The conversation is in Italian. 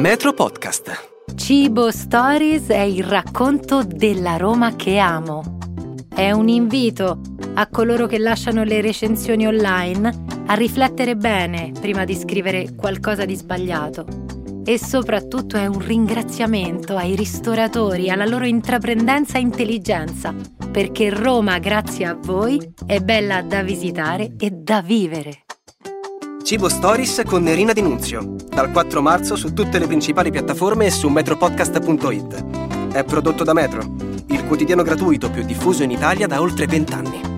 Metro Podcast. Cibo Stories è il racconto della Roma che amo. È un invito a coloro che lasciano le recensioni online a riflettere bene prima di scrivere qualcosa di sbagliato. E soprattutto è un ringraziamento ai ristoratori, alla loro intraprendenza e intelligenza, perché Roma, grazie a voi, è bella da visitare e da vivere. Cibo Stories con Nerina Dinunzio, dal 4 marzo su tutte le principali piattaforme e su metropodcast.it. È prodotto da Metro, il quotidiano gratuito più diffuso in Italia da oltre 20 anni.